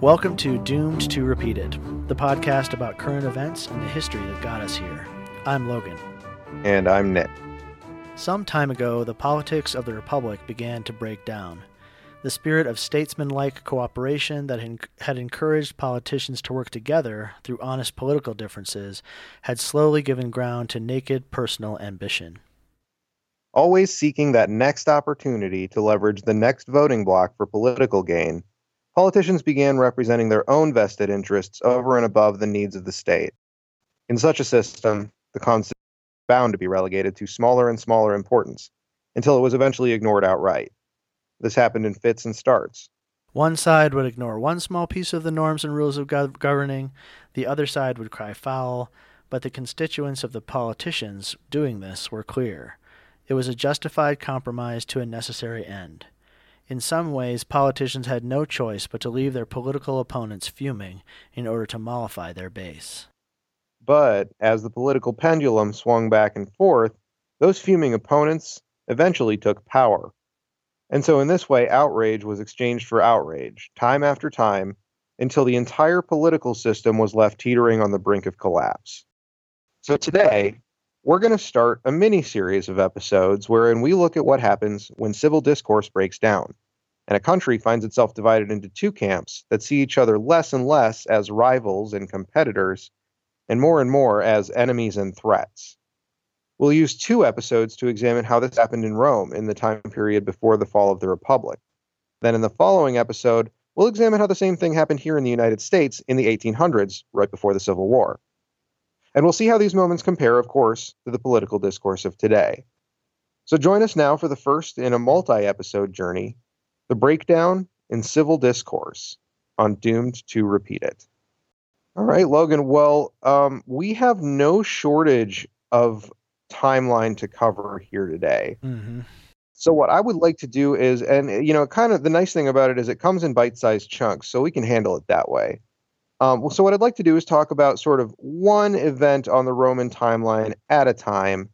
Welcome to Doomed to Repeat It, the podcast about current events and the history that got us here. I'm Logan. And I'm Nick. Some time ago, the politics of the Republic began to break down. The spirit of statesmanlike cooperation that had encouraged politicians to work together through honest political differences had slowly given ground to naked personal ambition. Always seeking that next opportunity to leverage the next voting bloc for political gain, politicians began representing their own vested interests over and above the needs of the state. In such a system, the Constitution was bound to be relegated to smaller and smaller importance until it was eventually ignored outright. This happened in fits and starts. One side would ignore one small piece of the norms and rules of governing, the other side would cry foul, but the constituents of the politicians doing this were clear. It was a justified compromise to a necessary end. In some ways, politicians had no choice but to leave their political opponents fuming in order to mollify their base. But as the political pendulum swung back and forth, those fuming opponents eventually took power. And so, in this way, outrage was exchanged for outrage, time after time, until the entire political system was left teetering on the brink of collapse. So, today, we're going to start a mini series of episodes wherein we look at what happens when civil discourse breaks down and a country finds itself divided into two camps that see each other less and less as rivals and competitors and more and more as enemies and threats. We'll use two episodes to examine how this happened in Rome in the time period before the fall of the Republic. Then, in the following episode, we'll examine how the same thing happened here in the United States in the 1800s, right before the Civil War. And we'll see how these moments compare, of course, to the political discourse of today. So join us now for the first in a multi episode journey The Breakdown in Civil Discourse on Doomed to Repeat It. All right, Logan. Well, um, we have no shortage of timeline to cover here today. Mm-hmm. So what I would like to do is, and you know, kind of the nice thing about it is it comes in bite-sized chunks, so we can handle it that way. Um, so what I'd like to do is talk about sort of one event on the Roman timeline at a time,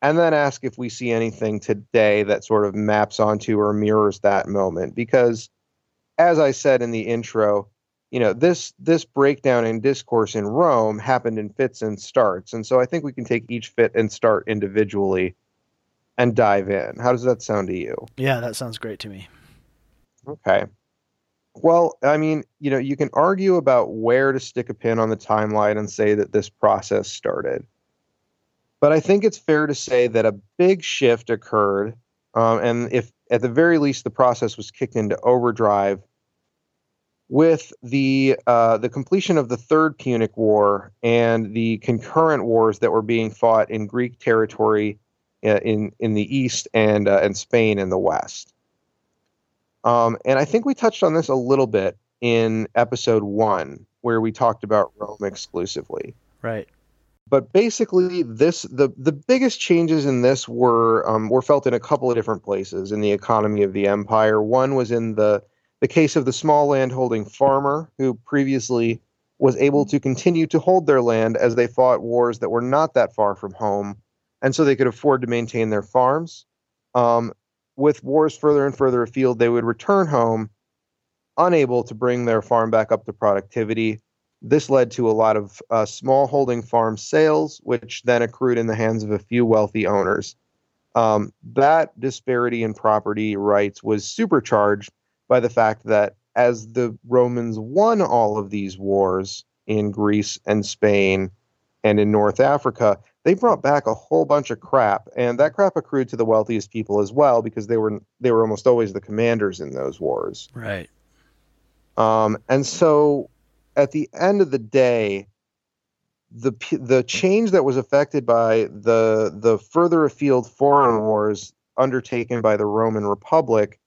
and then ask if we see anything today that sort of maps onto or mirrors that moment. Because, as I said in the intro, you know this this breakdown in discourse in Rome happened in fits and starts, and so I think we can take each fit and start individually and dive in. How does that sound to you? Yeah, that sounds great to me. Okay. Well, I mean, you know, you can argue about where to stick a pin on the timeline and say that this process started. But I think it's fair to say that a big shift occurred. Um, and if at the very least the process was kicked into overdrive with the uh, the completion of the Third Punic War and the concurrent wars that were being fought in Greek territory uh, in in the east and uh, and Spain in the west. Um, and I think we touched on this a little bit in episode one, where we talked about Rome exclusively. Right. But basically, this the the biggest changes in this were um, were felt in a couple of different places in the economy of the empire. One was in the the case of the small landholding farmer who previously was able to continue to hold their land as they fought wars that were not that far from home, and so they could afford to maintain their farms. Um, with wars further and further afield, they would return home unable to bring their farm back up to productivity. This led to a lot of uh, small holding farm sales, which then accrued in the hands of a few wealthy owners. Um, that disparity in property rights was supercharged by the fact that as the Romans won all of these wars in Greece and Spain and in North Africa, they brought back a whole bunch of crap, and that crap accrued to the wealthiest people as well because they were they were almost always the commanders in those wars. Right. Um, and so, at the end of the day, the the change that was affected by the the further afield foreign wars undertaken by the Roman Republic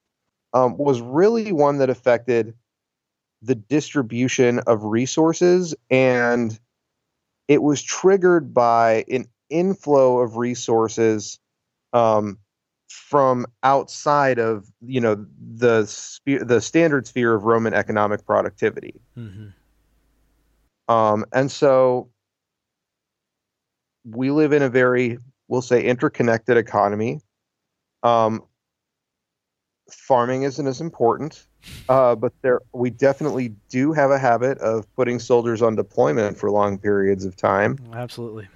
um, was really one that affected the distribution of resources and it was triggered by an inflow of resources um, from outside of you know the spe- the standard sphere of Roman economic productivity. Mm-hmm. Um, and so we live in a very, we'll say, interconnected economy. Um, farming isn't as important Uh, but there, we definitely do have a habit of putting soldiers on deployment for long periods of time. Absolutely.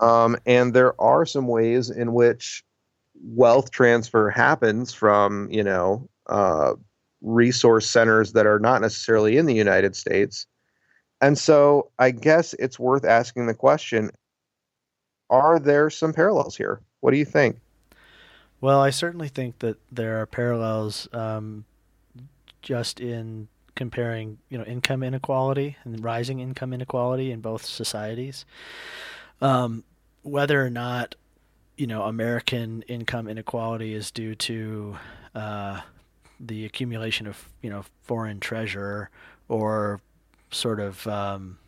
Um, and there are some ways in which wealth transfer happens from, you know, uh, resource centers that are not necessarily in the United States. And so I guess it's worth asking the question are there some parallels here? What do you think? Well, I certainly think that there are parallels um, just in comparing, you know, income inequality and rising income inequality in both societies. Um, whether or not, you know, American income inequality is due to uh, the accumulation of, you know, foreign treasure or sort of um,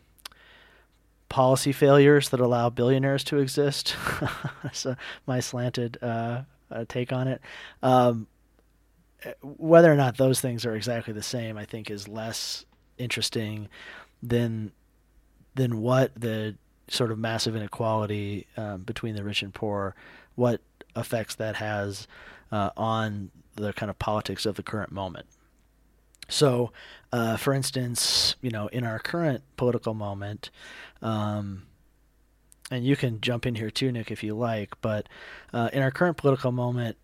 policy failures that allow billionaires to exist. so my slanted uh, uh, take on it. Um, whether or not those things are exactly the same, I think, is less interesting than than what the sort of massive inequality um, between the rich and poor, what effects that has uh, on the kind of politics of the current moment. So, uh, for instance, you know, in our current political moment, um, and you can jump in here too, Nick, if you like, but uh, in our current political moment,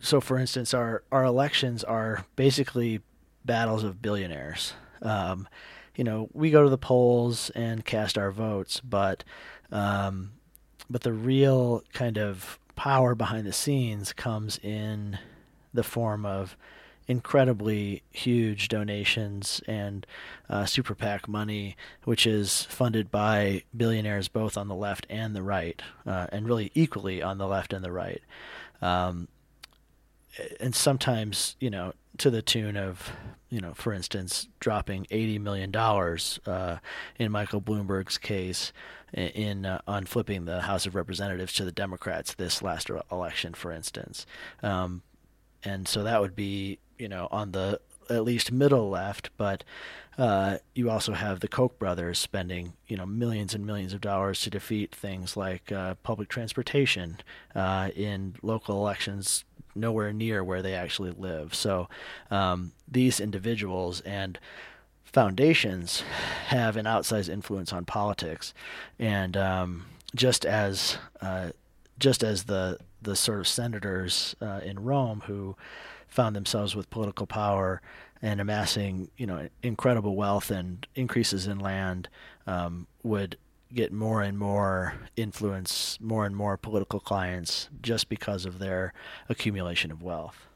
so for instance, our, our elections are basically battles of billionaires. Um, you know, we go to the polls and cast our votes, but um, but the real kind of power behind the scenes comes in the form of incredibly huge donations and uh, super PAC money, which is funded by billionaires both on the left and the right, uh, and really equally on the left and the right. Um, and sometimes, you know, to the tune of, you know, for instance, dropping $80 million uh, in Michael Bloomberg's case in uh, on flipping the House of Representatives to the Democrats this last election, for instance. Um, and so that would be you know on the at least middle left, but uh, you also have the Koch brothers spending you know millions and millions of dollars to defeat things like uh, public transportation uh, in local elections nowhere near where they actually live. So um, these individuals and foundations have an outsized influence on politics, and um, just as uh, just as the the sort of senators uh, in Rome who found themselves with political power and amassing, you know, incredible wealth and increases in land um, would get more and more influence, more and more political clients just because of their accumulation of wealth.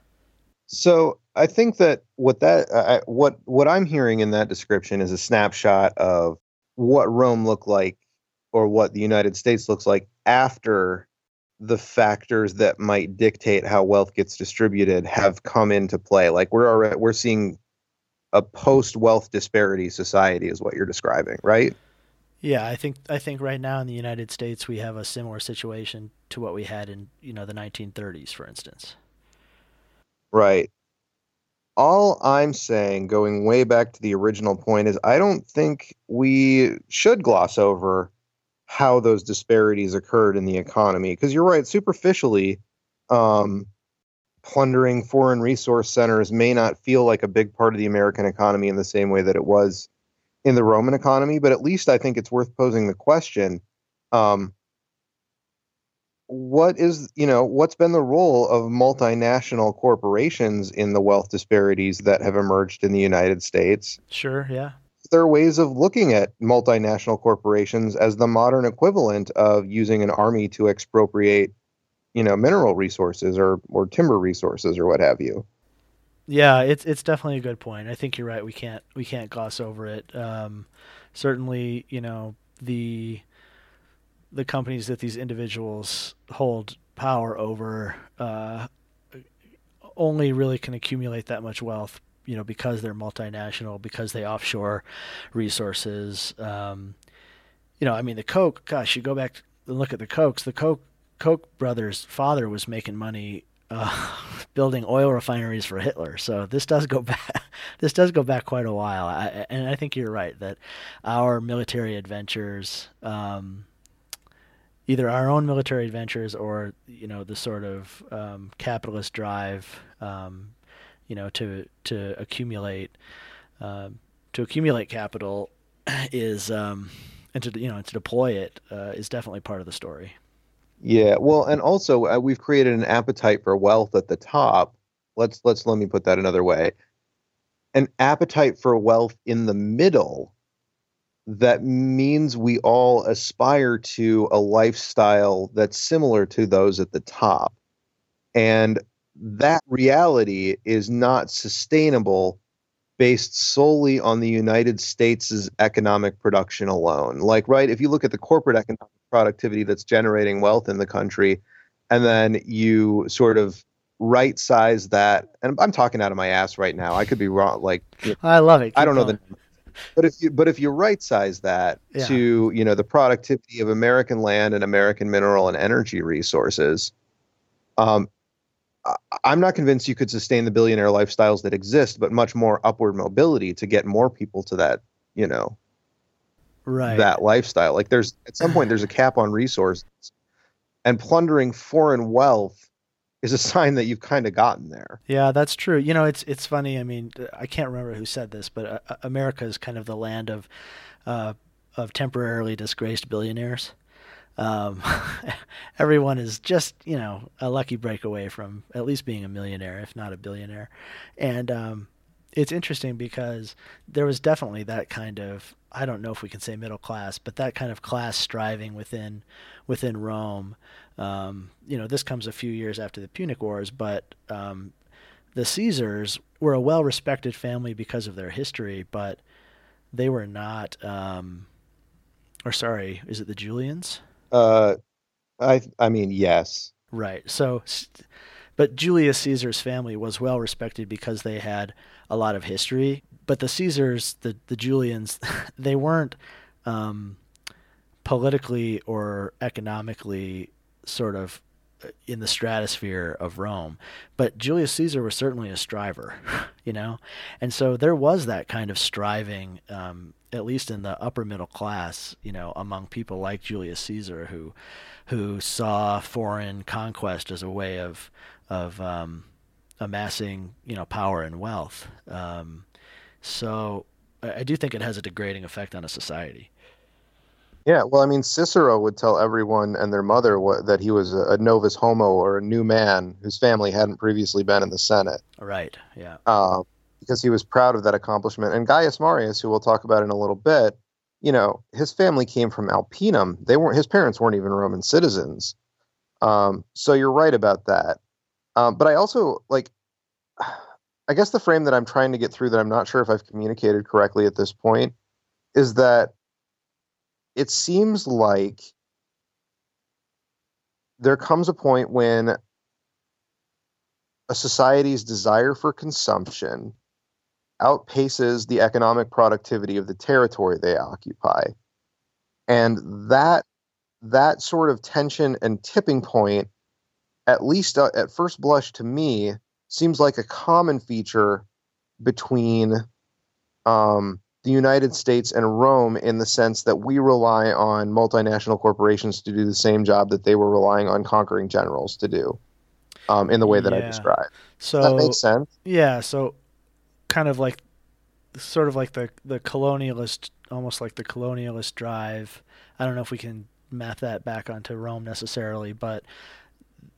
So I think that what that uh, what what I'm hearing in that description is a snapshot of what Rome looked like, or what the United States looks like after the factors that might dictate how wealth gets distributed have come into play. Like we're already we're seeing a post wealth disparity society is what you're describing, right? Yeah, I think I think right now in the United States we have a similar situation to what we had in you know the 1930s, for instance. Right. All I'm saying, going way back to the original point, is I don't think we should gloss over how those disparities occurred in the economy. Because you're right, superficially, um, plundering foreign resource centers may not feel like a big part of the American economy in the same way that it was in the Roman economy. But at least I think it's worth posing the question. Um, what is you know what's been the role of multinational corporations in the wealth disparities that have emerged in the United States? Sure, yeah there are ways of looking at multinational corporations as the modern equivalent of using an army to expropriate, you know, mineral resources or or timber resources or what have you. Yeah, it's it's definitely a good point. I think you're right. We can't we can't gloss over it. Um, certainly, you know the the companies that these individuals hold power over uh, only really can accumulate that much wealth you know because they're multinational because they offshore resources um, you know i mean the Koch gosh you go back and look at the Kochs the coke koch brothers father was making money uh, building oil refineries for Hitler. So this does go back. This does go back quite a while, I, and I think you're right that our military adventures, um, either our own military adventures or you know the sort of um, capitalist drive um, you know, to to accumulate uh, to accumulate capital is um, and to you know to deploy it uh, is definitely part of the story. Yeah, well, and also uh, we've created an appetite for wealth at the top. Let's let's let me put that another way. An appetite for wealth in the middle that means we all aspire to a lifestyle that's similar to those at the top. And that reality is not sustainable based solely on the United States' economic production alone. Like, right, if you look at the corporate economic productivity that's generating wealth in the country, and then you sort of right size that, and I'm talking out of my ass right now. I could be wrong. Like, you know, I love it. Keep I don't going. know the but if you but if you right size that Yeah. to you know the productivity of American land and American mineral and energy resources, um, I'm not convinced you could sustain the billionaire lifestyles that exist, but much more upward mobility to get more people to that you know right. that lifestyle. Like there's at some point there's a cap on resources, and plundering foreign wealth is a sign that you've kind of gotten there. Yeah, that's true. You know, it's it's funny. I mean, I can't remember who said this, but uh, uh, America is kind of the land of uh, of temporarily disgraced billionaires. Um, everyone is just you know a lucky break away from at least being a millionaire, if not a billionaire, and um, it's interesting because there was definitely that kind of I don't know if we can say middle class, but that kind of class striving within within Rome. Um, you know, this comes a few years after the Punic Wars, but um, the Caesars were a well respected family because of their history, but they were not. Um, or sorry, is it the Julians? Uh, I I mean yes, Right. So, s- but Julius Caesar's family was well respected because they had a lot of history. But the Caesars, the the Julians, they weren't um, politically or economically sort of uh, in the stratosphere of Rome. But Julius Caesar was certainly a striver, you know, and so there was that kind of striving, um, at least in the upper middle class, you know, among people like Julius Caesar who who saw foreign conquest as a way of of um, amassing you know power and wealth. Um, so I, I do think it has a degrading effect on a society. Yeah, well, I mean, Cicero would tell everyone and their mother what, that he was a, a novus homo or a new man whose family hadn't previously been in the Senate, Right. Yeah. uh, because he was proud of that accomplishment. And Gaius Marius, who we'll talk about in a little bit, you know, his family came from Arpinum. They weren't his parents weren't even Roman citizens. Um, so you're right about that. Um, but I also like, I guess the frame that I'm trying to get through that I'm not sure if I've communicated correctly at this point is that it seems like there comes a point when a society's desire for consumption outpaces the economic productivity of the territory they occupy. And that that sort of tension and tipping point at least uh, at first blush to me seems like a common feature between um, the United States and Rome in the sense that we rely on multinational corporations to do the same job that they were relying on conquering generals to do um, in the way that I Yeah. described. So Does that makes sense? Yeah, so kind of like sort of like the the colonialist almost like the colonialist drive. I don't know if we can map that back onto Rome necessarily, but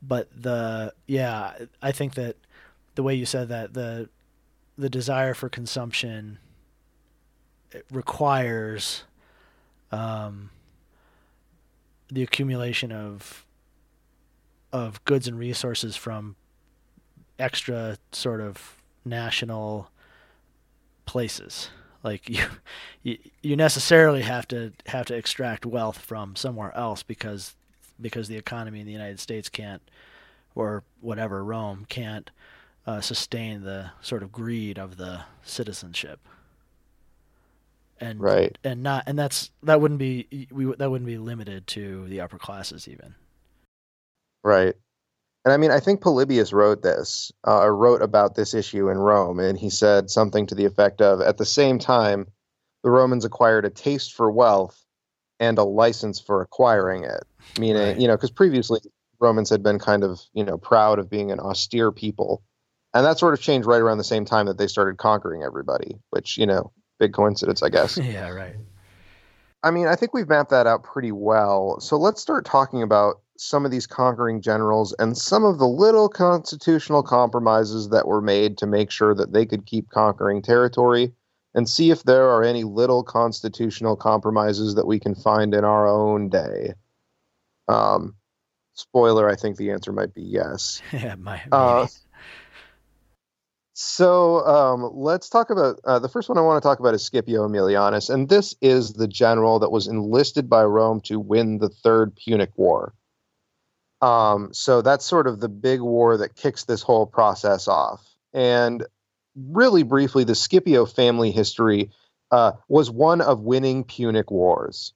but the yeah, I think that the way you said that the the desire for consumption requires um, the accumulation of of goods and resources from extra sort of national places. Like you, you, you necessarily have to have to extract wealth from somewhere else because because the economy in the United States can't, or whatever Rome can't uh, sustain the sort of greed of the citizenship. And Right. and not and that's that wouldn't be we that wouldn't be limited to the upper classes even. Right. And I mean, I think Polybius wrote this, uh, or wrote about this issue in Rome, and he said something to the effect of At the same time, the Romans acquired a taste for wealth and a license for acquiring it. Meaning, Right. you know, because previously Romans had been kind of, you know, proud of being an austere people. And that sort of changed right around the same time that they started conquering everybody, which, you know, big coincidence, I guess. yeah, right. I mean, I think we've mapped that out pretty well. So let's start talking about some of these conquering generals and some of the little constitutional compromises that were made to make sure that they could keep conquering territory and see if there are any little constitutional compromises that we can find in our own day. Um, spoiler, I think the answer might be yes. yeah, my. Uh, so um, let's talk about uh, the first one I want to talk about is Scipio Aemilianus, and this is the general that was enlisted by Rome to win the Third Punic War. Um, so that's sort of the big war that kicks this whole process off. And really briefly, the Scipio family history uh, was one of winning Punic wars.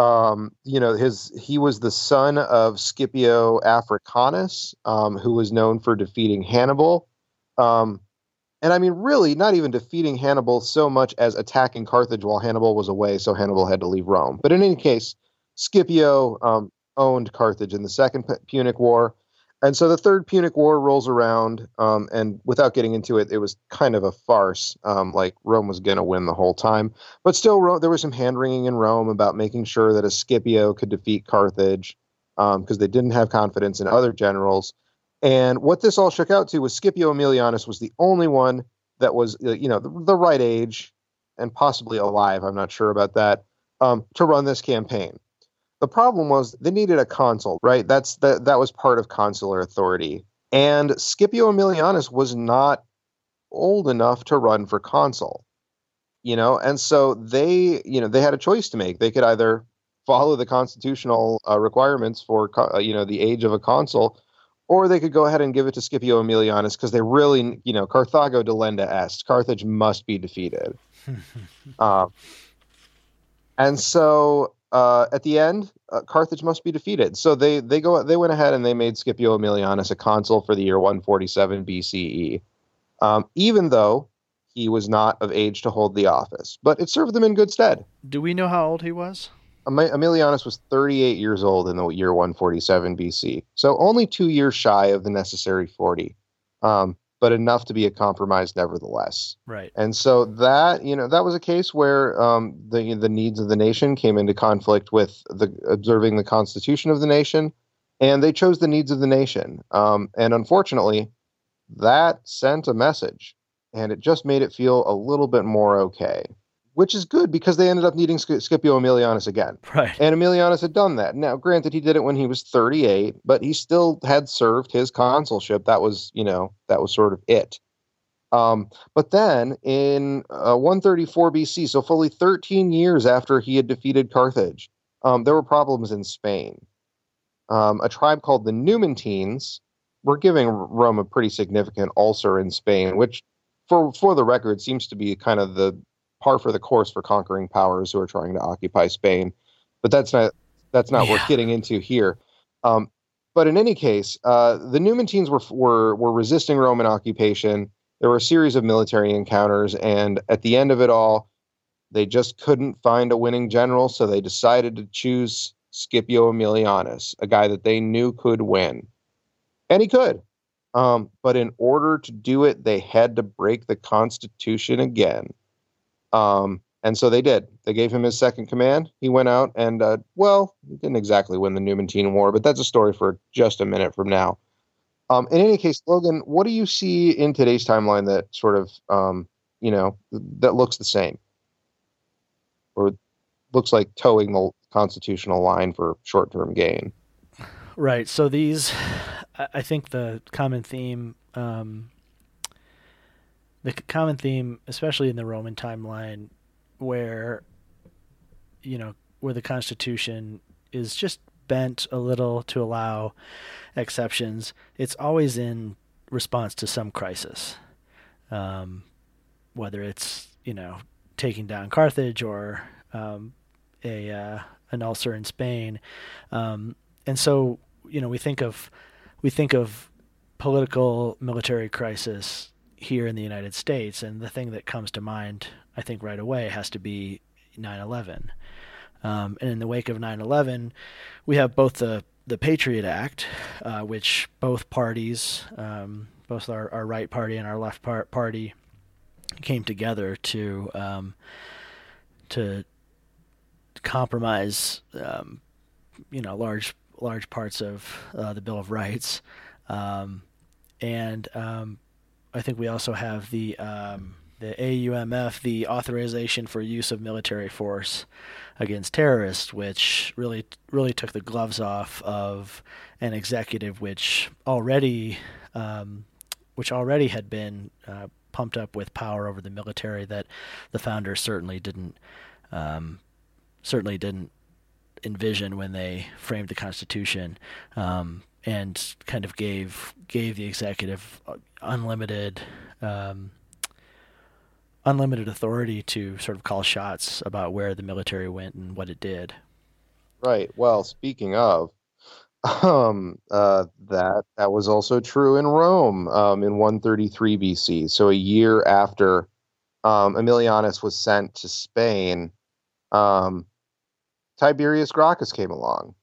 Um, you know, his he was the son of Scipio Africanus, um, who was known for defeating Hannibal. Um, and I mean, really, not even defeating Hannibal so much as attacking Carthage while Hannibal was away, so Hannibal had to leave Rome. But in any case, Scipio um, owned Carthage in the Second Punic War. And so the Third Punic War rolls around, um, and without getting into it, it was kind of a farce. Um, like Rome was going to win the whole time. But still, Rome, there was some hand wringing in Rome about making sure that a Scipio could defeat Carthage because um, they didn't have confidence in other generals. And what this all shook out to was Scipio Aemilianus was the only one that was, uh, you know, the, the right age and possibly alive. I'm not sure about that um, to run this campaign. The problem was they needed a consul, right? That's that that was part of consular authority. And Scipio Aemilianus was not old enough to run for consul. You know, and so they, you know, they had a choice to make. They could either follow the constitutional uh, requirements for, uh, you know, the age of a consul, or they could go ahead and give it to Scipio Aemilianus because they really, you know, Carthago delenda est. Carthage must be defeated. uh, and so uh, at the end, uh, Carthage must be defeated. So they they go they went ahead and they made Scipio Aemilianus a consul for the year 147 BCE, um, even though he was not of age to hold the office. But it served them in good stead. Do we know how old he was? Aemilianus was 38 years old in the year 147 BC, so only two years shy of the necessary 40, um, but enough to be a compromise nevertheless. Right. And so that you know that was a case where um, the the needs of the nation came into conflict with the observing the constitution of the nation, and they chose the needs of the nation. Um, and unfortunately, that sent a message, and it just made it feel a little bit more okay which is good because they ended up needing Scipio Aemilianus again. Right. And Aemilianus had done that. Now, granted, he did it when he was 38, but he still had served his consulship. That was, you know, that was sort of it. Um, but then in uh, 134 BC, so fully 13 years after he had defeated Carthage, um, there were problems in Spain. Um, a tribe called the Numantines were giving Rome a pretty significant ulcer in Spain, which, for for the record, seems to be kind of the par for the course for conquering powers who are trying to occupy Spain. But that's not that's not yeah. worth getting into here. Um, but in any case, uh, the Numantines were, were were resisting Roman occupation. There were a series of military encounters, and at the end of it all, they just couldn't find a winning general, so they decided to choose Scipio Aemilianus, a guy that they knew could win, and he could. Um, but in order to do it, they had to break the Constitution again. Um, and so they did. They gave him his second command. He went out and, uh, well, he didn't exactly win the Numantine War, but that's a story for just a minute from now. Um, in any case, Logan, what do you see in today's timeline that sort of, um, you know, that looks the same, or looks like toeing the constitutional line for short-term gain? Right. So these, I think the common theme um, the common theme, especially in the Roman timeline, where you know where the Constitution is just bent a little to allow exceptions. It's always in response to some crisis, um, whether it's you know taking down Carthage or um, a uh, an ulcer in Spain, um, and so you know we think of we think of political military crisis here in the United States. And the thing that comes to mind, I think, right away has to be 9 11. Um, and in the wake of 9 11, we have both the, the Patriot Act, uh, which both parties, um, both our, our right party and our left par- party, came together to um, to compromise, um, you know, large large parts of uh, the Bill of Rights, um, and um, I think we also have the um, the AUMF, the authorization for use of military force against terrorists, which really really took the gloves off of an executive which already um, which already had been uh, pumped up with power over the military that the founders certainly didn't um, certainly didn't envision when they framed the Constitution, um, and kind of gave gave the executive unlimited um, unlimited authority to sort of call shots about where the military went and what it did. Right. Well, speaking of, um, uh, that that was also true in Rome um, in 133 BC. So a year after um, Aemilianus was sent to Spain, um, Tiberius Gracchus came along,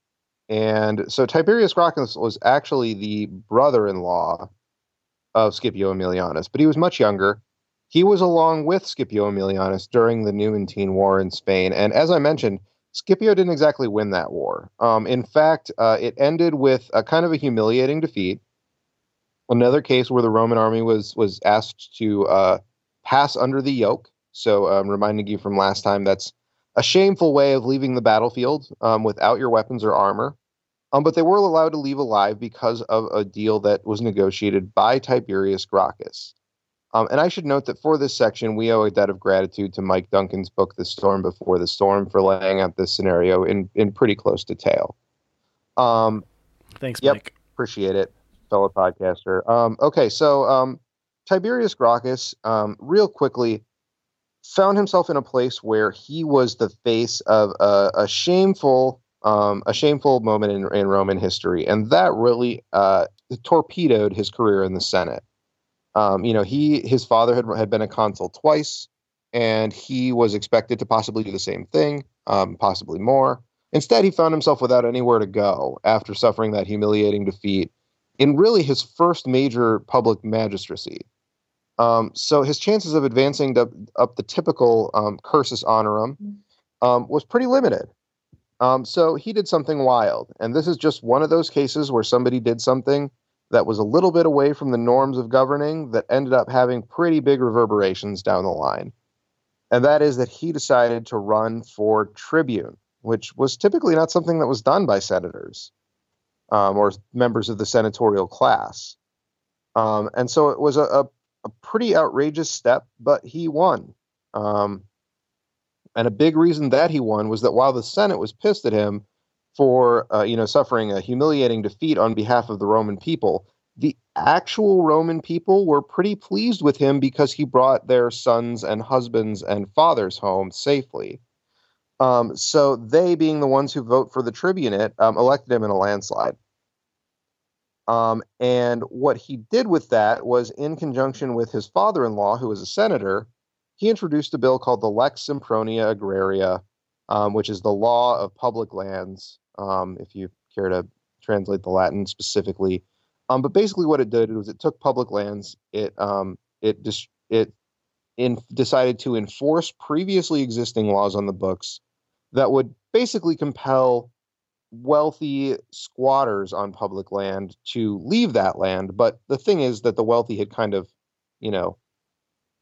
and so Tiberius Gracchus was actually the brother-in-law of Scipio Aemilianus, but he was much younger. He was along with Scipio Aemilianus during the Numantine War in Spain, and as I mentioned, Scipio didn't exactly win that war. Um, in fact, uh, it ended with a kind of a humiliating defeat. Another case where the Roman army was was asked to uh, pass under the yoke. So, um, reminding you from last time, that's a shameful way of leaving the battlefield um, without your weapons or armor. Um, but they were allowed to leave alive because of a deal that was negotiated by Tiberius Gracchus. Um, and I should note that for this section, we owe a debt of gratitude to Mike Duncan's book, The Storm Before the Storm, for laying out this scenario in, in pretty close detail. Um, Thanks, yep, Mike. Appreciate it, fellow podcaster. Um, okay, so um, Tiberius Gracchus, um, real quickly, found himself in a place where he was the face of a, a shameful um, a shameful moment in, in Roman history, and that really uh, torpedoed his career in the Senate. Um, you know, he his father had had been a consul twice, and he was expected to possibly do the same thing, um, possibly more. Instead, he found himself without anywhere to go after suffering that humiliating defeat in really his first major public magistracy. Um, so his chances of advancing to, up the typical um, cursus honorum um, was pretty limited. Um, so he did something wild, and this is just one of those cases where somebody did something that was a little bit away from the norms of governing that ended up having pretty big reverberations down the line. And that is that he decided to run for tribune, which was typically not something that was done by senators um, or members of the senatorial class. Um, and so it was a, a, a, pretty outrageous step, but he won. Um, and a big reason that he won was that while the Senate was pissed at him for uh, you know suffering a humiliating defeat on behalf of the Roman people. The actual Roman people were pretty pleased with him because he brought their sons and husbands and fathers home safely. Um, so they, being the ones who vote for the tribunate, um, elected him in a landslide. Um, and what he did with that was, in conjunction with his father-in-law, who was a senator, he introduced a bill called the Lex Sempronia Agraria, um, which is the law of public lands um, if you care to translate the Latin specifically. Um, but basically, what it did was it took public lands, it um, it dis- it in, decided to enforce previously existing laws on the books that would basically compel wealthy squatters on public land to leave that land. But the thing is that the wealthy had kind of, you know,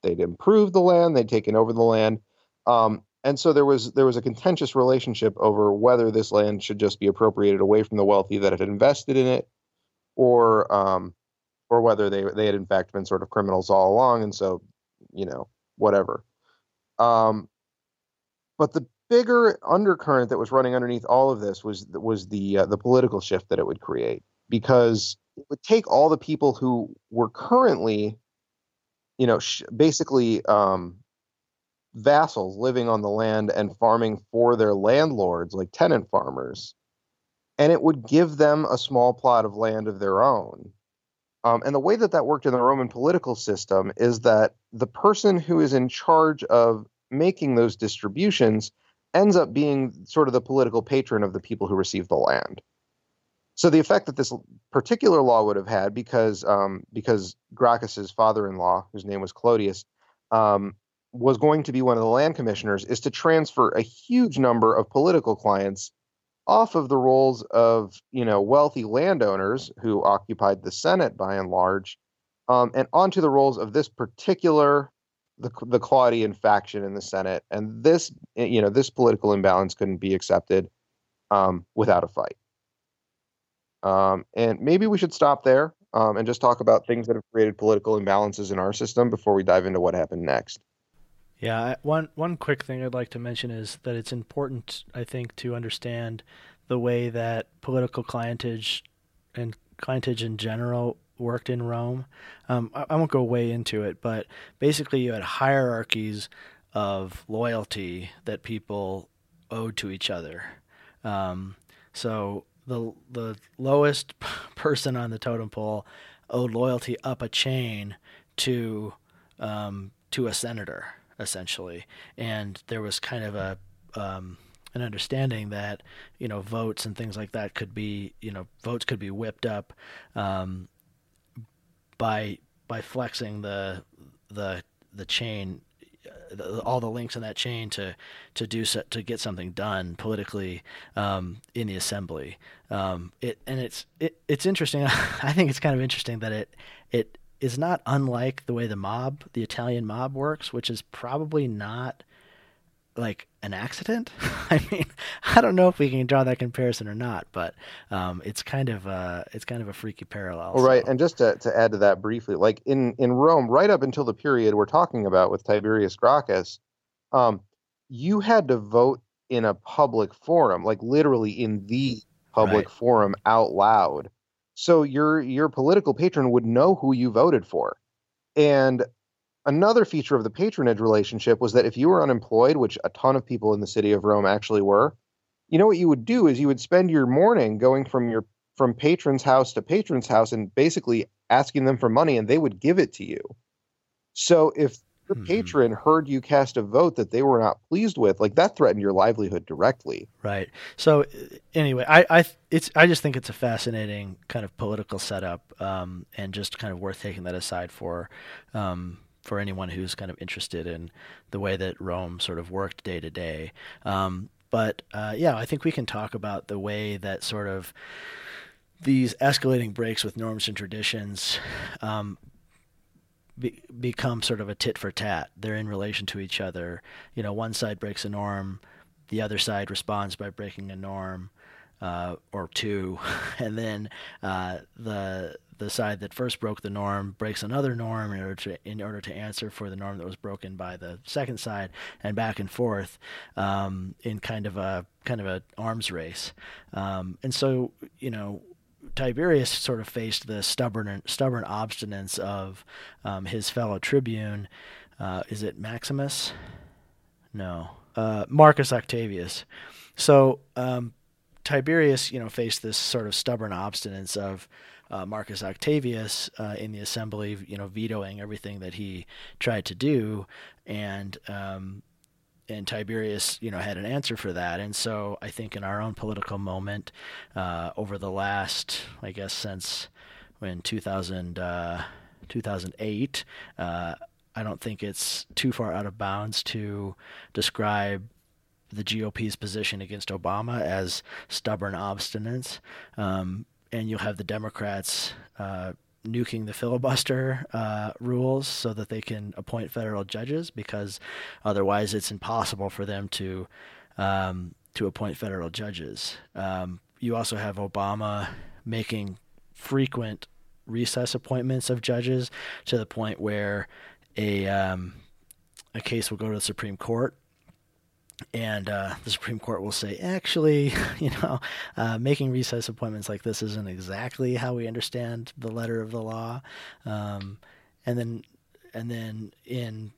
they'd improved the land, they'd taken over the land, um, and so there was there was a contentious relationship over whether this land should just be appropriated away from the wealthy that had invested in it, or um, or whether they they had in fact been sort of criminals all along, and so you know whatever. Um, but the bigger undercurrent that was running underneath all of this was was the uh, the political shift that it would create because it would take all the people who were currently, you know, sh- basically um, vassals living on the land and farming for their landlords, like tenant farmers, and it would give them a small plot of land of their own. Um, and the way that that worked in the Roman political system is that the person who is in charge of making those distributions ends up being sort of the political patron of the people who receive the land. So the effect that this particular law would have had, because um, because Gracchus's father-in-law, whose name was Claudius, um, was going to be one of the land commissioners, is to transfer a huge number of political clients off of the rolls of you know wealthy landowners who occupied the Senate by and large, um, and onto the rolls of this particular the the Claudian faction in the Senate. And this you know this political imbalance couldn't be accepted um, without a fight. Um, and maybe we should stop there um, and just talk about things that have created political imbalances in our system before we dive into what happened next. Yeah, one one quick thing I'd like to mention is that it's important, I think, to understand the way that political clientage and clientage in general worked in Rome. Um, I, I, won't go way into it, but basically, you had hierarchies of loyalty that people owed to each other. Um, so the the lowest person on the totem pole owed loyalty up a chain to um, to a senator essentially, and there was kind of a um, an understanding that you know votes and things like that could be you know votes could be whipped up um, by by flexing the the the chain all the links in that chain to to do so, to get something done politically um, in the assembly. Um, it and it's it, it's interesting. I think it's kind of interesting that it it is not unlike the way the mob, the Italian mob works, which is probably not like an accident. I mean, I don't know if we can draw that comparison or not, but um, it's kind of a, it's kind of a freaky parallel. Well, so. right, and just to, to add to that briefly, like in in Rome, right up until the period we're talking about with Tiberius Gracchus, um, you had to vote in a public forum, like literally in the public right. forum out loud. So your your political patron would know who you voted for. And another feature of the patronage relationship was that if you were unemployed, which a ton of people in the city of Rome actually were, you know what you would do is you would spend your morning going from your from patron's house to patron's house and basically asking them for money and they would give it to you. So if your mm-hmm. patron heard you cast a vote that they were not pleased with, like that threatened your livelihood directly. Right. So uh, anyway, I I it's I just think it's a fascinating kind of political setup, um, and just kind of worth taking that aside for. Um, for anyone who's kind of interested in the way that Rome sort of worked day to day. Um, but uh, yeah, I think we can talk about the way that sort of these escalating breaks with norms and traditions um, be, become sort of a tit for tat. They're in relation to each other. You know, one side breaks a norm, the other side responds by breaking a norm uh, or two, and then uh, the the side that first broke the norm breaks another norm in order to in order to answer for the norm that was broken by the second side, and back and forth um, in kind of a kind of a arms race. Um, and so you know. Tiberius sort of faced the stubborn stubborn obstinance of um, his fellow tribune. Uh, is it Maximus? No, uh, Marcus Octavius. So um, Tiberius, you know, faced this sort of stubborn obstinance of uh, Marcus Octavius uh, in the assembly, you know, vetoing everything that he tried to do, and um, and Tiberius, you know, had an answer for that. And so I think in our own political moment, uh, over the last, I guess, since when 2000, uh, 2008, uh, I don't think it's too far out of bounds to describe the GOP's position against Obama as stubborn obstinance. Um, and you'll have the Democrats uh, nuking the filibuster uh, rules so that they can appoint federal judges because otherwise it's impossible for them to um, to appoint federal judges. Um, you also have Obama making frequent recess appointments of judges to the point where a um, a case will go to the Supreme Court and uh, the Supreme Court will say, actually, you know, uh, making recess appointments like this isn't exactly how we understand the letter of the law. Um, and then, and then in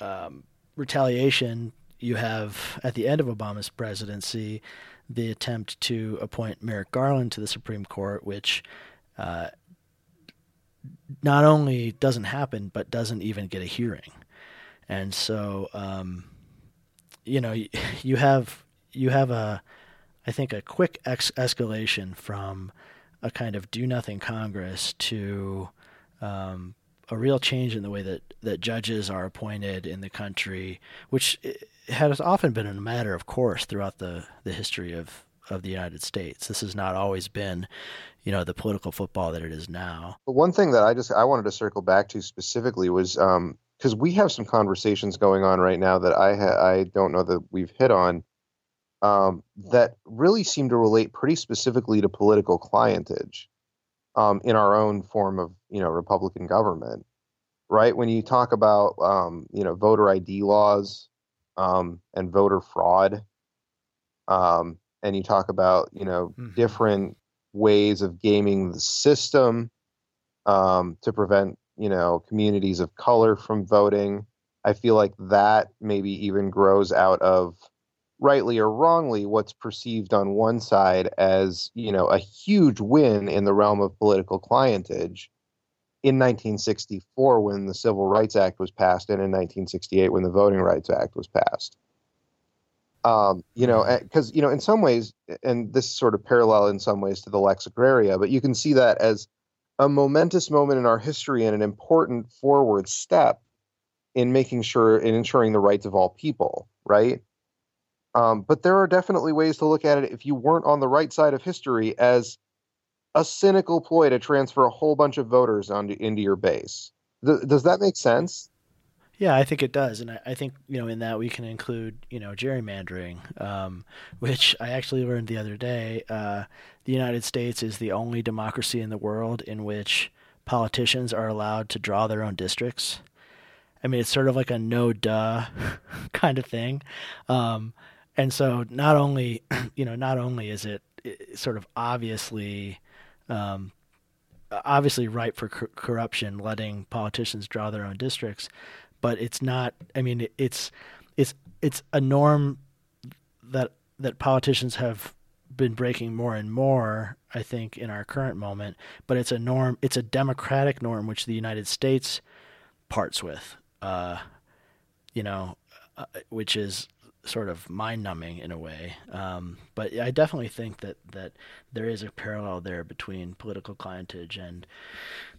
um, retaliation, you have at the end of Obama's presidency the attempt to appoint Merrick Garland to the Supreme Court, which uh, not only doesn't happen but doesn't even get a hearing. And so. Um, you know you have you have a I think a quick ex- escalation from a kind of do nothing Congress to um, a real change in the way that, that judges are appointed in the country, which has often been a matter of course throughout the, the history of, of the United States. This has not always been, you know, the political football that it is now. But one thing that I just I wanted to circle back to specifically was because we have some conversations going on right now that I ha- I don't know that we've hit on um, that really seem to relate pretty specifically to political clientage um, in our own form of you know Republican government, right? When you talk about um, you know voter ID laws um, and voter fraud, um, and you talk about you know mm-hmm. different ways of gaming the system um, to prevent you know communities of color from voting. I feel like that maybe even grows out of rightly or wrongly, what's perceived on one side as, you know, a huge win in the realm of political clientage in 1964 when the Civil Rights Act was passed and in 1968 when the Voting Rights Act was passed. Um, you know, because, mm-hmm. you know, in some ways, and this is sort of parallel in some ways to the Lex Agraria, but you can see that as a momentous moment in our history and an important forward step in making sure in ensuring the rights of all people, right? Um, but there are definitely ways to look at it if you weren't on the right side of history as a cynical ploy to transfer a whole bunch of voters onto into your base. Th- does that make sense? Yeah, I think it does, and I, I, think you know in that we can include you know gerrymandering, um, which I actually learned the other day. Uh, the United States is the only democracy in the world in which politicians are allowed to draw their own districts. I mean, it's sort of like a no duh kind of thing. Um, and so not only you know not only is it, sort of obviously um, obviously ripe for cor- corruption letting politicians draw their own districts but it's not i mean it's it's it's a norm that that politicians have been breaking more and more i think in our current moment but it's a norm it's a democratic norm which the united states parts with uh, you know uh, which is sort of mind numbing in a way. Um, but I definitely think that, that there is a parallel there between political clientage and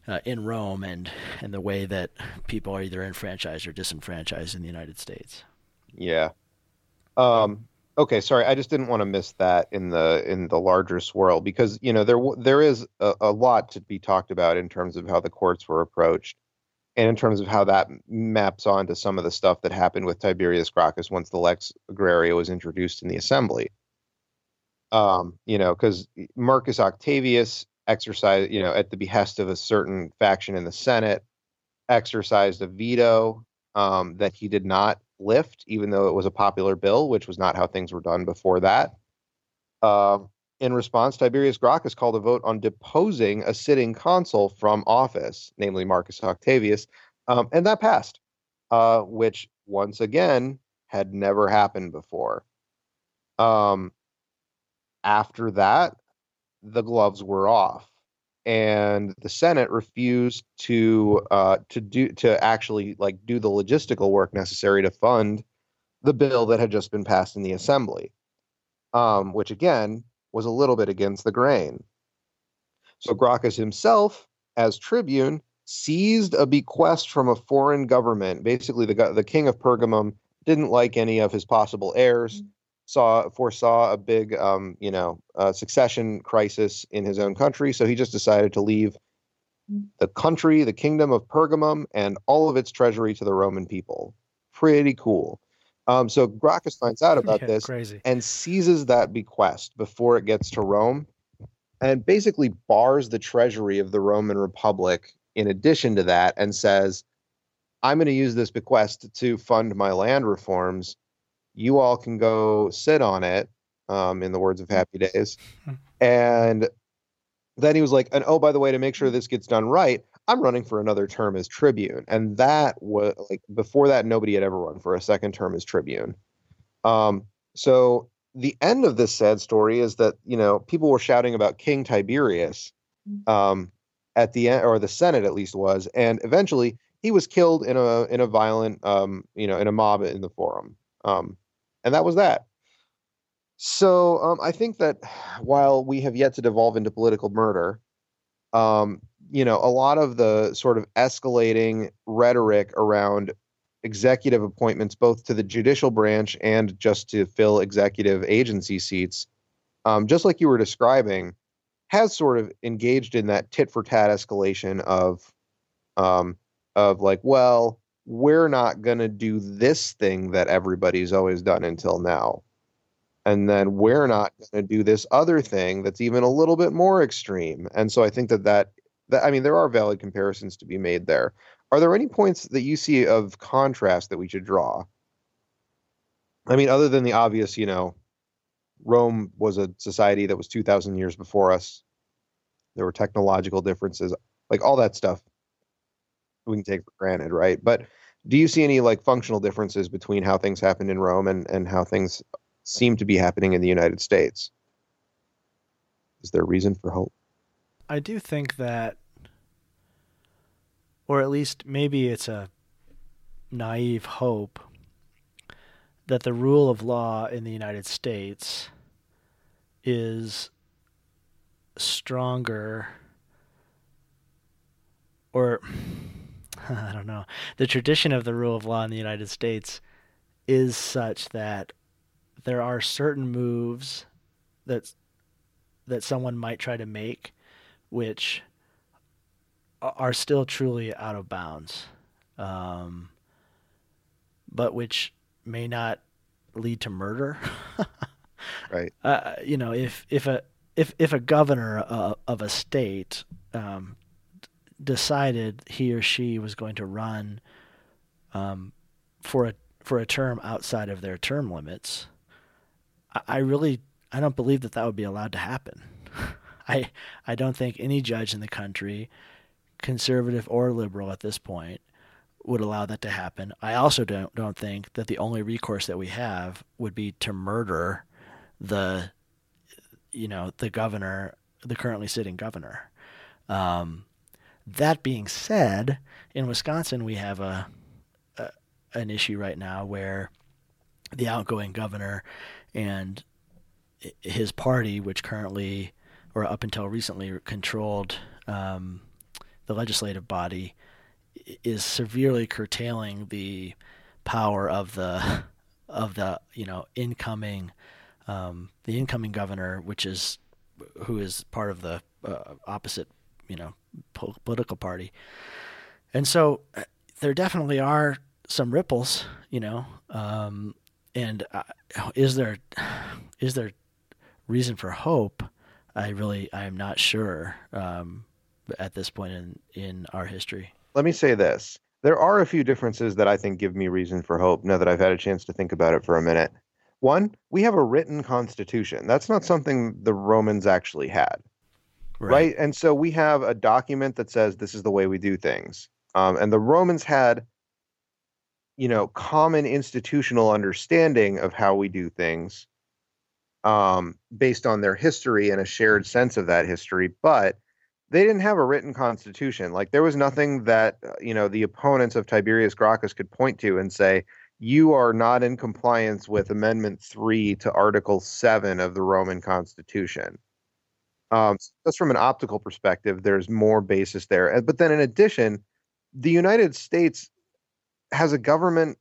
uh, in Rome and, and the way that people are either enfranchised or disenfranchised in the United States. Yeah. Um, okay. Sorry. I just didn't want to miss that in the, in the larger swirl because, you know, there, there is a, a lot to be talked about in terms of how the courts were approached and in terms of how that maps onto some of the stuff that happened with Tiberius Gracchus once the Lex Agraria was introduced in the assembly. Um, you know, because Marcus Octavius exercised, you know, at the behest of a certain faction in the Senate, exercised a veto um, that he did not lift, even though it was a popular bill, which was not how things were done before that. Uh, in response, Tiberius Gracchus called a vote on deposing a sitting consul from office, namely Marcus Octavius, um, and that passed, uh, which once again had never happened before. Um, after that, the gloves were off, and the Senate refused to uh, to do to actually like do the logistical work necessary to fund the bill that had just been passed in the assembly. Um, which again was a little bit against the grain. So Gracchus himself, as tribune, seized a bequest from a foreign government. Basically, the the king of Pergamum didn't like any of his possible heirs, mm-hmm. Saw foresaw a big, um, you know, uh, succession crisis in his own country, so he just decided to leave the country, the kingdom of Pergamum, and all of its treasury to the Roman people. Pretty cool. Um, so Gracchus finds out about yeah, this crazy. and seizes that bequest before it gets to Rome and basically bars the treasury of the Roman Republic in addition to that and says, I'm going to use this bequest to fund my land reforms. You all can go sit on it, um, in the words of Happy Days. and then he was like, and oh, by the way, to make sure this gets done right, I'm running for another term as tribune. And that was like before that, nobody had ever run for a second term as tribune. Um, so the end of this sad story is that, you know, people were shouting about King Tiberius mm. um, at the end, or the Senate at least was. And eventually he was killed in a, in a violent, um, you know, in a mob in the forum. Um, and that was that. So um, I think that while we have yet to devolve into political murder, um, you know, a lot of the sort of escalating rhetoric around executive appointments, both to the judicial branch and just to fill executive agency seats, um, just like you were describing, has sort of engaged in that tit for tat escalation of, um, of like, well, we're not going to do this thing that everybody's always done until now. And then we're not going to do this other thing that's even a little bit more extreme. And so I think that that, that I mean, there are valid comparisons to be made there. Are there any points that you see of contrast that we should draw? I mean, other than the obvious, you know, Rome was a society that was 2,000 years before us. There were technological differences, like all that stuff we can take for granted, right? But do you see any like functional differences between how things happened in Rome and, and how things seem to be happening in the United States? Is there reason for hope? I do think that, or at least maybe it's a naive hope, that the rule of law in the United States is stronger or I don't know. The tradition of the rule of law in the United States is such that there are certain moves that that someone might try to make which are still truly out of bounds um, but which may not lead to murder right uh, you know if if a if if a governor uh, of a state um, decided he or she was going to run um, for a for a term outside of their term limits, I, I really I don't believe that that would be allowed to happen. I I don't think any judge in the country, conservative or liberal at this point, would allow that to happen. I also don't don't think that the only recourse that we have would be to murder the you know the governor, the currently sitting governor. Um, that being said, in Wisconsin we have a, a an issue right now where the outgoing governor and his party, which currently or up until recently controlled um, the legislative body, is severely curtailing the power of the of the you know incoming um, the incoming governor, which is who is part of the uh, opposite you know po- political party, and so uh, there definitely are some ripples, you know. Um, and uh, is there is there reason for hope? I really I am not sure um, at this point in in our history. Let me say this: there are a few differences that I think give me reason for hope. Now that I've had a chance to think about it for a minute. One, we have a written constitution. That's not something the Romans actually had right. right? And so we have a document that says this is the way we do things. Um, and the Romans had, you know, common institutional understanding of how we do things um, based on their history and a shared sense of that history. But they didn't have a written constitution. Like there was nothing that, uh, you know, the opponents of Tiberius Gracchus could point to and say, you are not in compliance with Amendment 3 to Article 7 of the Roman Constitution. Um, just from an optical perspective, there's more basis there. But then in addition, the United States has a government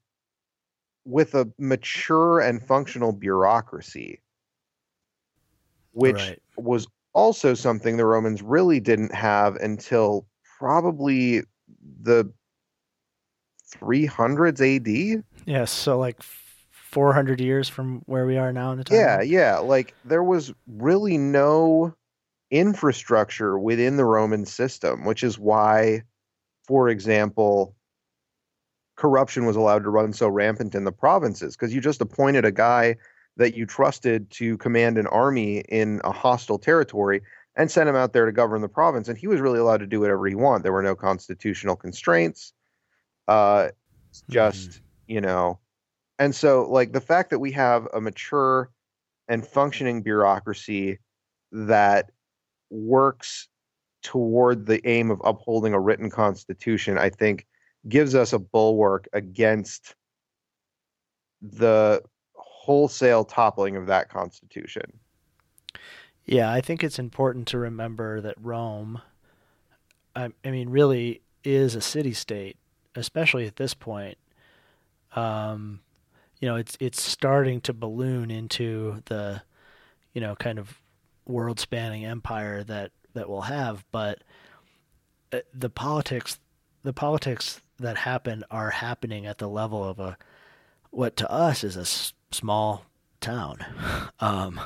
with a mature and functional bureaucracy, which right. was also something the Romans really didn't have until probably the 300s AD. Yes, so like 400 years from where we are now in the time. Yeah, yeah, like there was really no infrastructure within the Roman system, which is why, for example, corruption was allowed to run so rampant in the provinces because you just appointed a guy that you trusted to command an army in a hostile territory and sent him out there to govern the province and he was really allowed to do whatever he wanted there were no constitutional constraints uh just mm-hmm. you know and so like the fact that we have a mature and functioning bureaucracy that works toward the aim of upholding a written constitution, I think gives us a bulwark against the wholesale toppling of that constitution. Yeah, I think it's important to remember that Rome, I, I mean, really is a city state, especially at this point. Um, you know, it's it's starting to balloon into the, you know, kind of world-spanning empire that that we'll have, but uh, the politics, the politics that happen are happening at the level of a what to us is a s- small town. Um,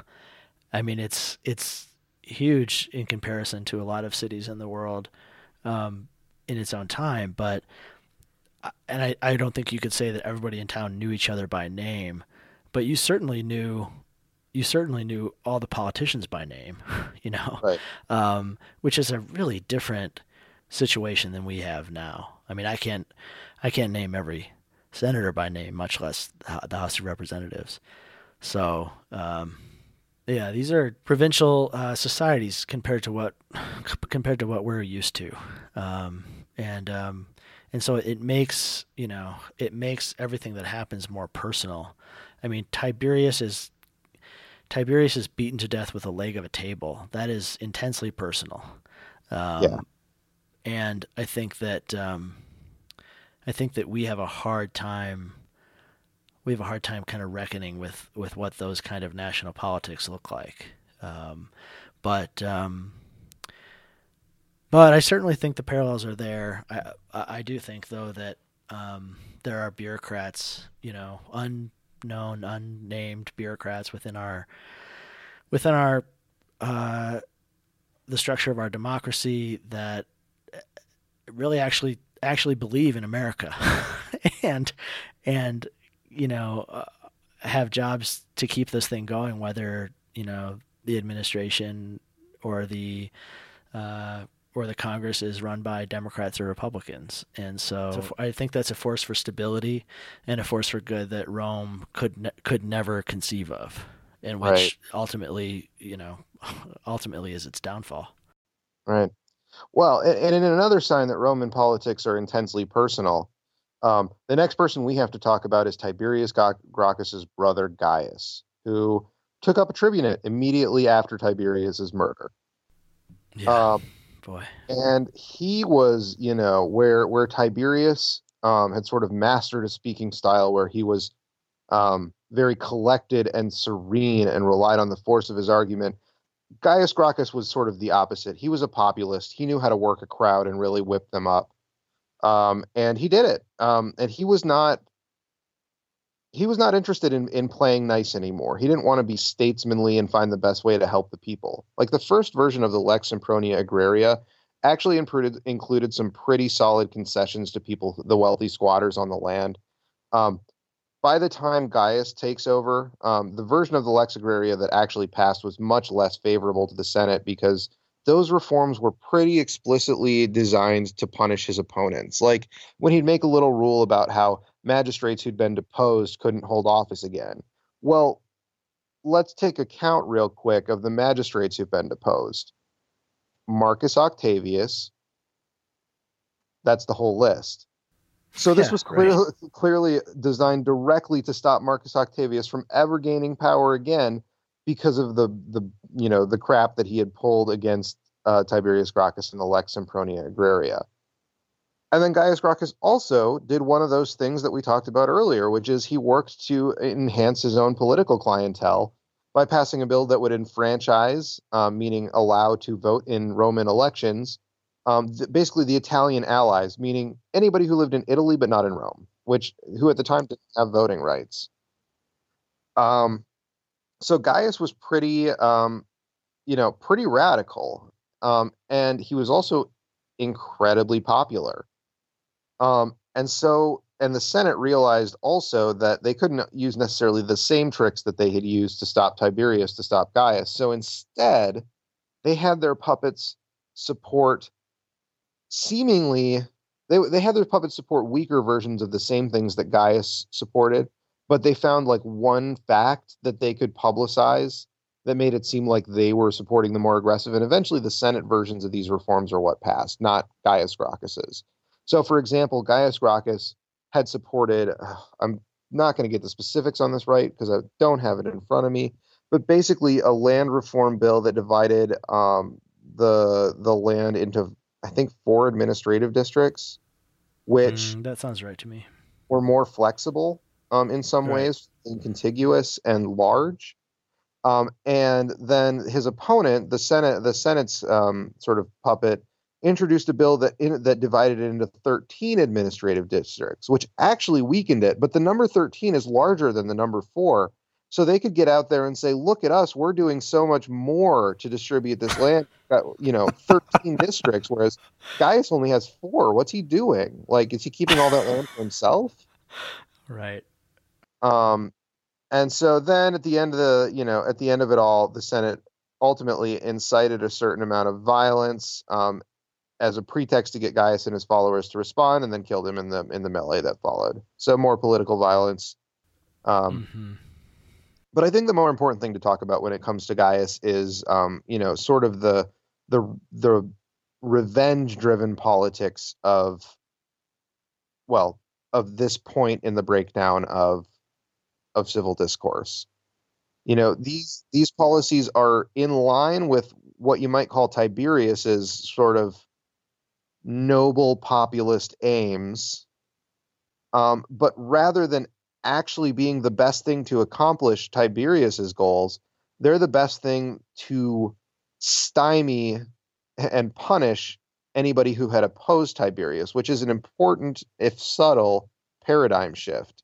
I mean, it's it's huge in comparison to a lot of cities in the world um, in its own time, but and I, I don't think you could say that everybody in town knew each other by name, but you certainly knew you certainly knew all the politicians by name, you know, right. um, which is a really different situation than we have now. I mean, I can't I can't name every senator by name, much less the House of Representatives. So, um, yeah, these are provincial uh, societies compared to what compared to what we're used to, um, and um, and so it makes you know it makes everything that happens more personal. I mean, Tiberius is Tiberius is beaten to death with a leg of a table. That is intensely personal. Um, yeah. And I think that um, I think that we have a hard time we have a hard time kind of reckoning with, with what those kind of national politics look like. Um, but um, but I certainly think the parallels are there. I I do think though that um, there are bureaucrats, you know, unknown, unnamed bureaucrats within our within our uh, the structure of our democracy that really actually actually believe in America. And and you know uh, have jobs to keep this thing going whether you know the administration or the uh, or the Congress is run by Democrats or Republicans, and so, so I think that's a force for stability and a force for good that Rome could ne- could never conceive of, and which right. ultimately, you know, ultimately is its downfall. Right. Well, and, and in another sign that Roman politics are intensely personal, um, the next person we have to talk about is Tiberius Gracchus's brother Gaius, who took up a tribunate immediately after Tiberius's murder. Yeah, um, boy. And he was, you know, where where Tiberius um, had sort of mastered a speaking style where he was um, very collected and serene and relied on the force of his argument. Gaius Gracchus was sort of the opposite. He was a populist. He knew how to work a crowd and really whip them up. Um, and he did it. Um, and he was not he was not interested in in playing nice anymore. He didn't want to be statesmanly and find the best way to help the people. Like the first version of the Lex Sempronia Agraria actually included included some pretty solid concessions to people, the wealthy squatters on the land. Um, by the time Gaius takes over, um, the version of the Lex Agraria that actually passed was much less favorable to the Senate because those reforms were pretty explicitly designed to punish his opponents. Like when he'd make a little rule about how magistrates who'd been deposed couldn't hold office again. Well, let's take account real quick of the magistrates who've been deposed. Marcus Octavius, that's the whole list. So this yeah, was clearly right. clearly designed directly to stop Marcus Octavius from ever gaining power again because of the the you know the crap that he had pulled against uh, Tiberius Gracchus and the Lex Sempronia Agraria. And then Gaius Gracchus also did one of those things that we talked about earlier, which is he worked to enhance his own political clientele by passing a bill that would enfranchise, um, meaning allow to vote in Roman elections, um, th- basically the Italian allies, meaning anybody who lived in Italy but not in Rome, which who at the time didn't have voting rights. Um, so Gaius was pretty, um, you know, pretty radical, um, and he was also incredibly popular. Um, and so, and the Senate realized also that they couldn't use necessarily the same tricks that they had used to stop Tiberius to stop Gaius. So instead, they had their puppets support seemingly they they had their puppets support weaker versions of the same things that Gaius supported, but they found like one fact that they could publicize that made it seem like they were supporting the more aggressive. And eventually, the Senate versions of these reforms are what passed, not Gaius Gracchus's. So, for example, Gaius Gracchus had supported. Uh, I'm not going to get the specifics on this right because I don't have it in front of me. But basically, a land reform bill that divided um, the the land into I think four administrative districts, which Mm, that sounds right to me. were more flexible um, in some Right. ways, and contiguous and large. Um, and then his opponent, the Senate, the Senate's um, sort of puppet, introduced a bill that in, that divided it into 13 administrative districts, which actually weakened it. But the number 13 is larger than the number four, so they could get out there and say, "Look at us, we're doing so much more to distribute this land." Got, you know, 13 districts, whereas Gaius only has four. What's he doing? Like, is he keeping all that land for himself? Right. Um, and so then at the end of the, you know, at the end of it all, the Senate ultimately incited a certain amount of violence um, as a pretext to get Gaius and his followers to respond, and then killed him in the in the melee that followed. So more political violence. Um, hmm but I think the more important thing to talk about when it comes to Gaius is, um, you know, sort of the the the revenge-driven politics of, well, of this point in the breakdown of of civil discourse. You know, these these policies are in line with what you might call Tiberius's sort of noble populist aims. Um, but rather than actually being the best thing to accomplish Tiberius's goals, they're the best thing to stymie and punish anybody who had opposed Tiberius, which is an important, if subtle, paradigm shift.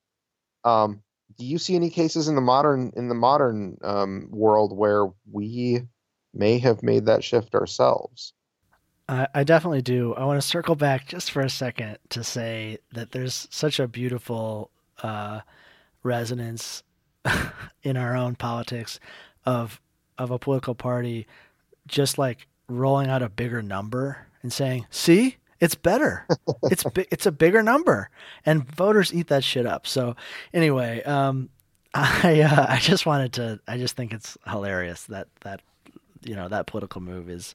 Um, do you see any cases in the modern in the modern um, world where we may have made that shift ourselves? I, I definitely do. I want to circle back just for a second to say that there's such a beautiful uh, resonance in our own politics of of a political party just like rolling out a bigger number and saying, "See, it's better. it's bi- it's a bigger number," and voters eat that shit up. So anyway, um, I uh, I just wanted to. I just think it's hilarious that that you know that political move is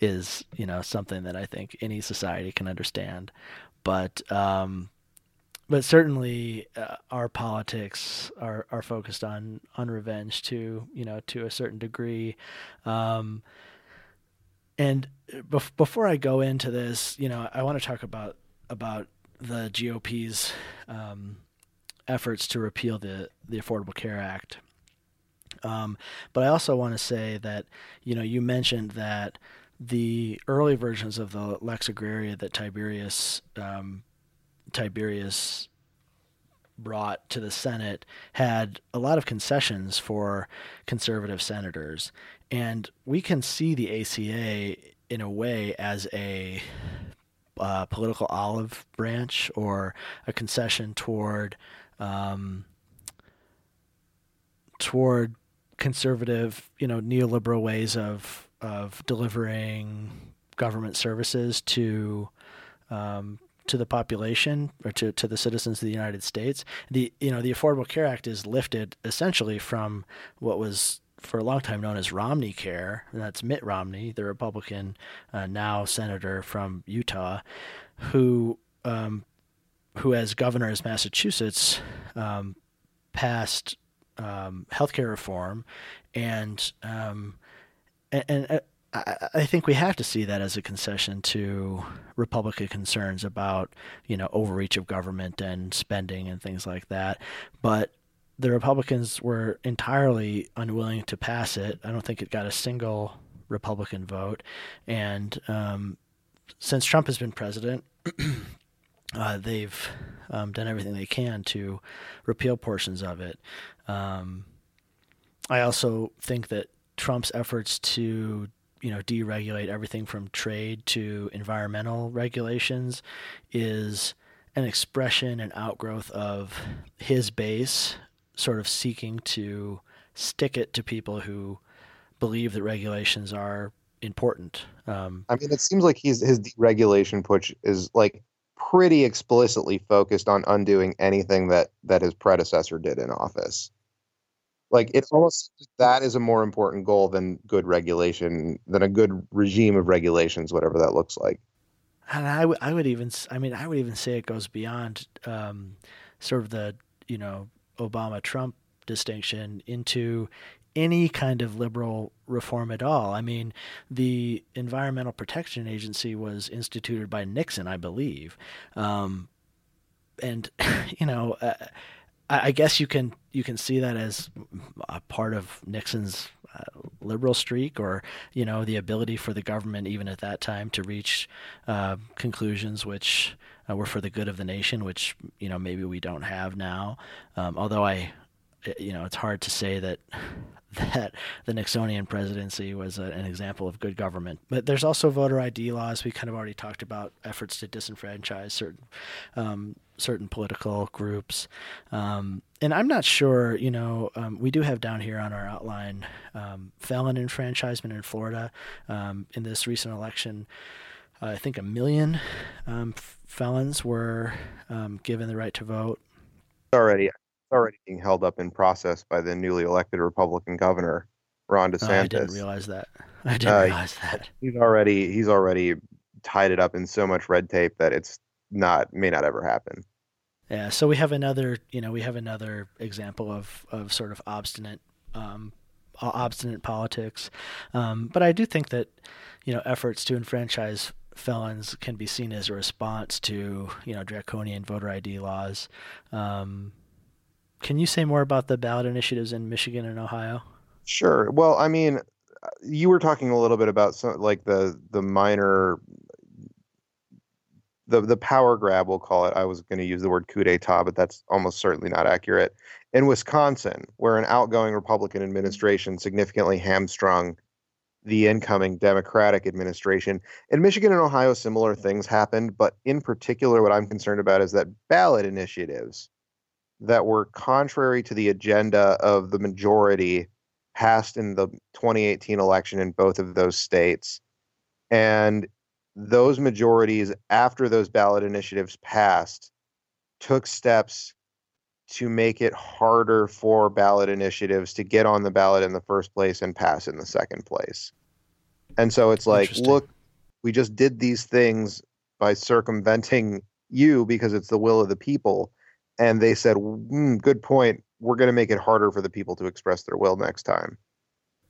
is you know something that I think any society can understand, but um, but certainly uh, our politics are, are focused on on revenge to you know to a certain degree, um, and bef- before I go into this, you know I want to talk about about the GOP's um, efforts to repeal the the Affordable Care Act. Um, but I also want to say that you know you mentioned that the early versions of the Lex Agraria that Tiberius um, Tiberius brought to the Senate had a lot of concessions for conservative senators, and we can see the ACA in a way as a uh, political olive branch or a concession toward um, toward conservative, you know, neoliberal ways of of delivering government services to um, to the population or to, to the citizens of the United States. The you know the Affordable Care Act is lifted essentially from what was for a long time known as Romney Care, and that's Mitt Romney, the Republican uh, now senator from Utah, who um, who as governor of Massachusetts um, passed um, healthcare reform, and um, and, and uh, I, I think we have to see that as a concession to Republican concerns about you know overreach of government and spending and things like that. But the Republicans were entirely unwilling to pass it. I don't think it got a single Republican vote, and um, since Trump has been president. Uh, they've um, done everything they can to repeal portions of it. Um, I also think that Trump's efforts to you know deregulate everything from trade to environmental regulations is an expression and outgrowth of his base sort of seeking to stick it to people who believe that regulations are important. Um, I mean, it seems like he's his deregulation push is like pretty explicitly focused on undoing anything that that his predecessor did in office. Like it's almost that is a more important goal than good regulation, than a good regime of regulations, whatever that looks like. and I would I would even I mean I would even say it goes beyond um, sort of the you know Obama Trump distinction into any kind of liberal reform at all. I mean, the Environmental Protection Agency was instituted by Nixon, I believe, um, and you know, uh, I, I, guess you can you can see that as a part of Nixon's uh, liberal streak, or you know, the ability for the government, even at that time, to reach uh, conclusions which uh, were for the good of the nation, which you know maybe we don't have now. Um, although I you know, it's hard to say that that the Nixonian presidency was a, an example of good government. But there's also voter ID laws. We kind of already talked about efforts to disenfranchise certain um, certain political groups. Um, and I'm not sure, you know, um, we do have down here on our outline um, felon enfranchisement in Florida um, in this recent election. I think a million um, felons were given the right to vote. Already, already being held up in process by the newly elected Republican governor, Ron DeSantis. Oh, I didn't realize that. I didn't uh, realize that. He's already he's already tied it up in so much red tape that it's not may not ever happen. Yeah, so we have another, you know, we have another example of of sort of obstinate um, obstinate politics. Um, but I do think that, you know, efforts to enfranchise felons can be seen as a response to, you know, draconian voter ID laws. Um, can you say more about the ballot initiatives in Michigan and Ohio? Sure. Well, I mean, you were talking a little bit about some like the the minor the the power grab we'll call it. I was going to use the word coup d'état, but that's almost certainly not accurate. In Wisconsin, where an outgoing Republican administration significantly hamstrung the incoming Democratic administration. In Michigan and Ohio, similar things happened, but in particular, what I'm concerned about is that ballot initiatives that were contrary to the agenda of the majority passed in the 2018 election in both of those states. And those majorities, after those ballot initiatives passed, took steps to make it harder for ballot initiatives to get on the ballot in the first place and pass in the second place. And so it's like, look, we just did these things by circumventing you because it's the will of the people and they said, mm, "Good point. We're going to make it harder for the people to express their will next time."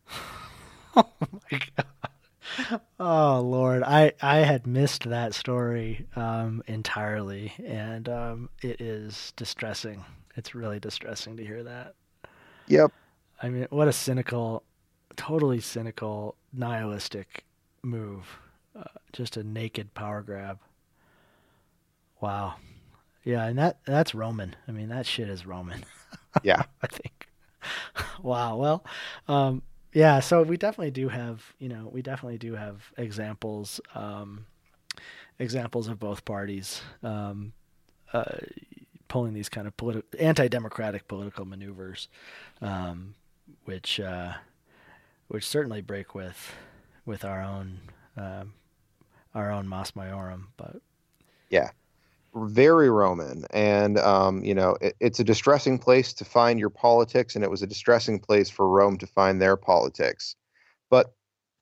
oh my god! Oh Lord, I I had missed that story um, entirely, and um, it is distressing. It's really distressing to hear that. Yep. I mean, what a cynical, totally cynical, nihilistic move. Uh, just a naked power grab. Wow. Yeah, and that that's Roman. I mean, that shit is Roman. Yeah, I think. wow. Well, um, yeah. So we definitely do have, you know, we definitely do have examples, um, examples of both parties um, uh, pulling these kind of politi- anti-democratic political maneuvers, um, which uh, which certainly break with with our own um, our own Mos Maiorum, but yeah very Roman, and um, you know it, it's a distressing place to find your politics, and it was a distressing place for Rome to find their politics. But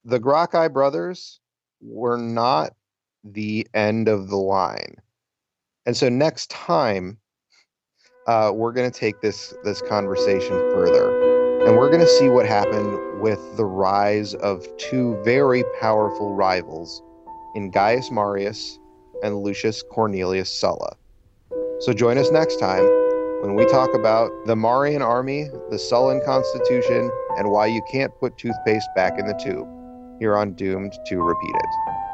the Gracchi brothers were not the end of the line, and so next time uh, we're going to take this this conversation further, and we're going to see what happened with the rise of two very powerful rivals in Gaius Marius and Lucius Cornelius Sulla. So join us next time when we talk about the Marian army, the Sullan constitution, and why you can't put toothpaste back in the tube here on Doomed to Repeat It.